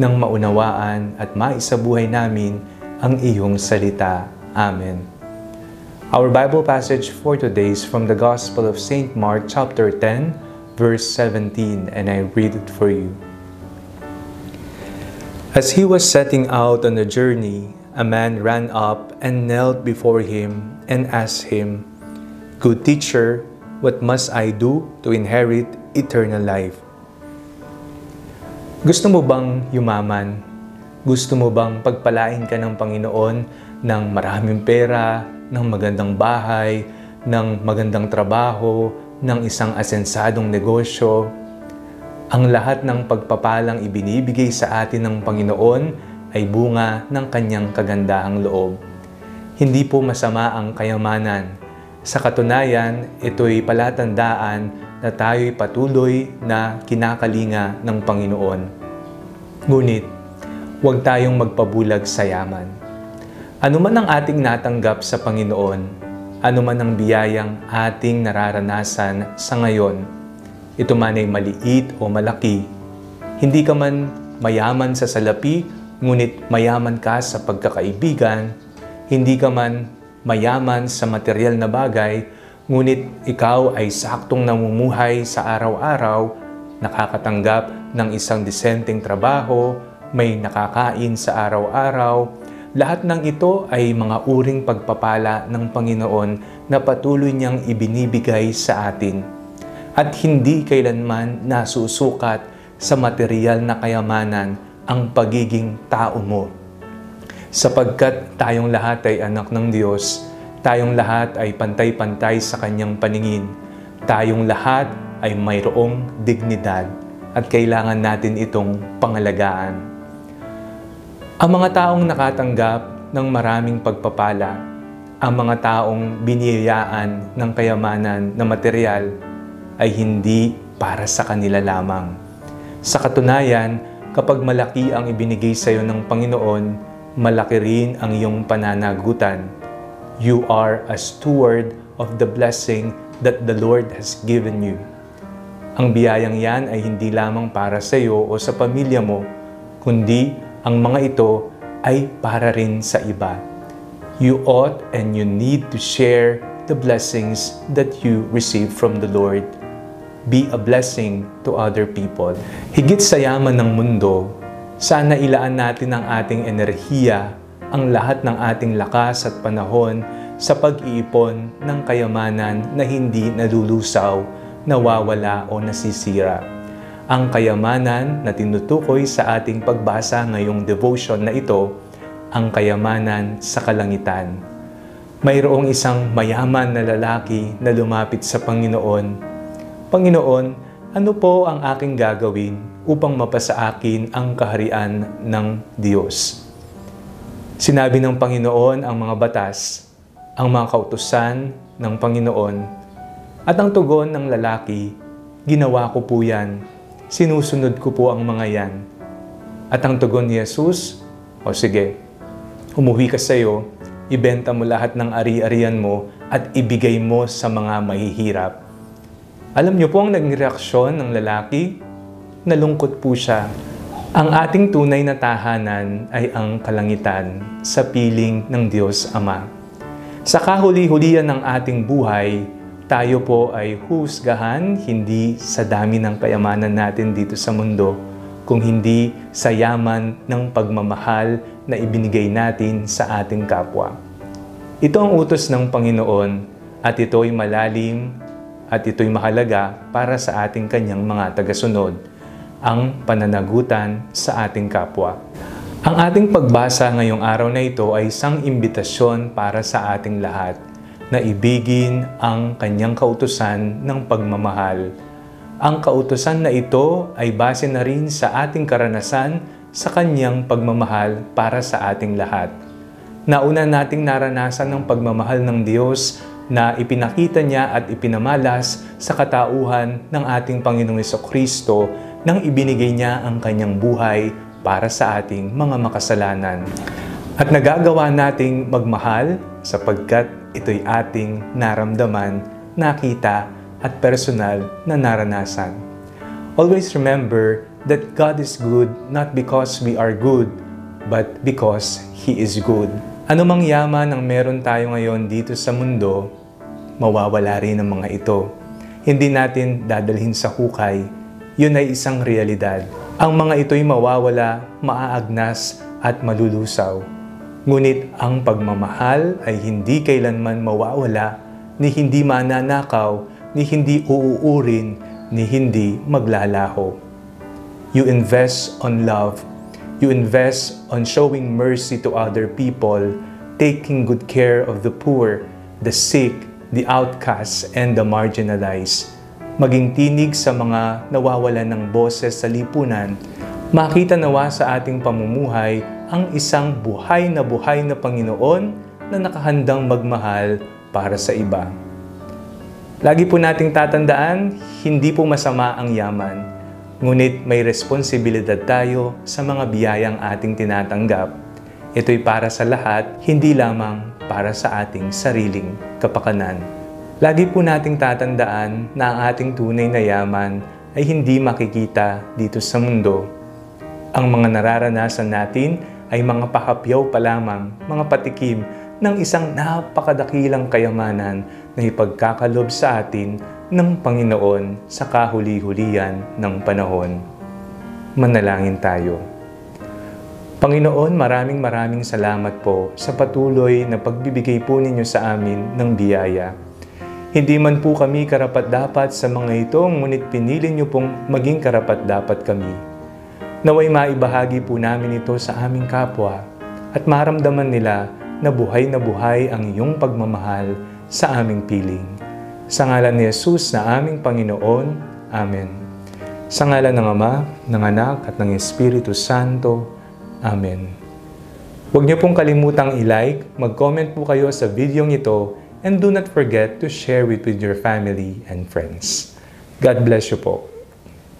nang maunawaan at maisabuhay namin ang iyong salita. Amen. Our Bible passage for today is from the Gospel of St. Mark chapter 10, verse 17, and I read it for you. As he was setting out on a journey, a man ran up and knelt before him and asked him, Good teacher, what must I do to inherit eternal life? Gusto mo bang yumaman? Gusto mo bang pagpalain ka ng Panginoon ng maraming pera, ng magandang bahay, ng magandang trabaho, ng isang asensadong negosyo? Ang lahat ng pagpapalang ibinibigay sa atin ng Panginoon ay bunga ng kanyang kagandahang loob. Hindi po masama ang kayamanan. Sa katunayan, ito'y palatandaan na tayo'y patuloy na kinakalinga ng Panginoon. Ngunit, huwag tayong magpabulag sa yaman. Ano man ang ating natanggap sa Panginoon, ano man ang biyayang ating nararanasan sa ngayon, ito man ay maliit o malaki, hindi ka man mayaman sa salapi, ngunit mayaman ka sa pagkakaibigan, hindi ka man mayaman sa material na bagay, ngunit ikaw ay saktong namumuhay sa araw-araw, nakakatanggap ng isang disenteng trabaho, may nakakain sa araw-araw, lahat ng ito ay mga uring pagpapala ng Panginoon na patuloy niyang ibinibigay sa atin. At hindi kailanman nasusukat sa material na kayamanan ang pagiging tao mo. Sapagkat tayong lahat ay anak ng Diyos, tayong lahat ay pantay-pantay sa Kanyang paningin, tayong lahat ay mayroong dignidad at kailangan natin itong pangalagaan. Ang mga taong nakatanggap ng maraming pagpapala, ang mga taong biniyayaan ng kayamanan na material ay hindi para sa kanila lamang. Sa katunayan, kapag malaki ang ibinigay sa iyo ng Panginoon, malaki rin ang iyong pananagutan. You are a steward of the blessing that the Lord has given you. Ang biyayang yan ay hindi lamang para sa iyo o sa pamilya mo, kundi ang mga ito ay para rin sa iba. You ought and you need to share the blessings that you receive from the Lord. Be a blessing to other people. Higit sa yaman ng mundo, sana ilaan natin ang ating enerhiya, ang lahat ng ating lakas at panahon sa pag-iipon ng kayamanan na hindi nalulusaw, nawawala o nasisira. Ang kayamanan na tinutukoy sa ating pagbasa ngayong devotion na ito, ang kayamanan sa kalangitan. Mayroong isang mayaman na lalaki na lumapit sa Panginoon. Panginoon, ano po ang aking gagawin upang mapasa akin ang kaharian ng Diyos? Sinabi ng Panginoon ang mga batas, ang mga kautusan ng Panginoon, at ang tugon ng lalaki, ginawa ko po yan, sinusunod ko po ang mga yan. At ang tugon ni Jesus, o sige, umuwi ka sa iyo, ibenta mo lahat ng ari-arian mo at ibigay mo sa mga mahihirap alam niyo po ang naging reaksyon ng lalaki? Nalungkot po siya. Ang ating tunay na tahanan ay ang kalangitan sa piling ng Diyos Ama. Sa kahuli-hulian ng ating buhay, tayo po ay husgahan hindi sa dami ng kayamanan natin dito sa mundo, kung hindi sa yaman ng pagmamahal na ibinigay natin sa ating kapwa. Ito ang utos ng Panginoon at ito'y malalim at ito'y mahalaga para sa ating kanyang mga tagasunod, ang pananagutan sa ating kapwa. Ang ating pagbasa ngayong araw na ito ay isang imbitasyon para sa ating lahat na ibigin ang kanyang kautusan ng pagmamahal. Ang kautusan na ito ay base na rin sa ating karanasan sa kanyang pagmamahal para sa ating lahat. Nauna nating naranasan ng pagmamahal ng Diyos na ipinakita niya at ipinamalas sa katauhan ng ating Panginoong Kristo nang ibinigay niya ang kanyang buhay para sa ating mga makasalanan. At nagagawa nating magmahal sapagkat ito'y ating naramdaman, nakita at personal na naranasan. Always remember that God is good not because we are good, but because He is good. Ano mang yaman ang meron tayo ngayon dito sa mundo, mawawala rin ang mga ito. Hindi natin dadalhin sa hukay. Yun ay isang realidad. Ang mga ito'y mawawala, maaagnas at malulusaw. Ngunit ang pagmamahal ay hindi kailanman mawawala, ni hindi mananakaw, ni hindi uuurin, ni hindi maglalaho. You invest on love. You invest on showing mercy to other people, taking good care of the poor, the sick, the outcasts, and the marginalized. Maging tinig sa mga nawawalan ng boses sa lipunan, makita nawa sa ating pamumuhay ang isang buhay na buhay na Panginoon na nakahandang magmahal para sa iba. Lagi po nating tatandaan, hindi po masama ang yaman, ngunit may responsibilidad tayo sa mga biyayang ating tinatanggap. Ito'y para sa lahat, hindi lamang para sa ating sariling kapakanan. Lagi po nating tatandaan na ang ating tunay na yaman ay hindi makikita dito sa mundo. Ang mga nararanasan natin ay mga pakapyaw pa lamang, mga patikim ng isang napakadakilang kayamanan na ipagkakalob sa atin ng Panginoon sa kahuli-hulian ng panahon. Manalangin tayo. Panginoon, maraming maraming salamat po sa patuloy na pagbibigay po ninyo sa amin ng biyaya. Hindi man po kami karapat-dapat sa mga ito, ngunit pinili niyo pong maging karapat-dapat kami. Naway maibahagi po namin ito sa aming kapwa at maramdaman nila na buhay na buhay ang iyong pagmamahal sa aming piling. Sa ngalan ni Jesus na aming Panginoon, Amen. Sa ngalan ng Ama, ng Anak at ng Espiritu Santo, Amen. Huwag niyo pong kalimutang i-like, mag-comment po kayo sa video ito, and do not forget to share it with your family and friends. God bless you po.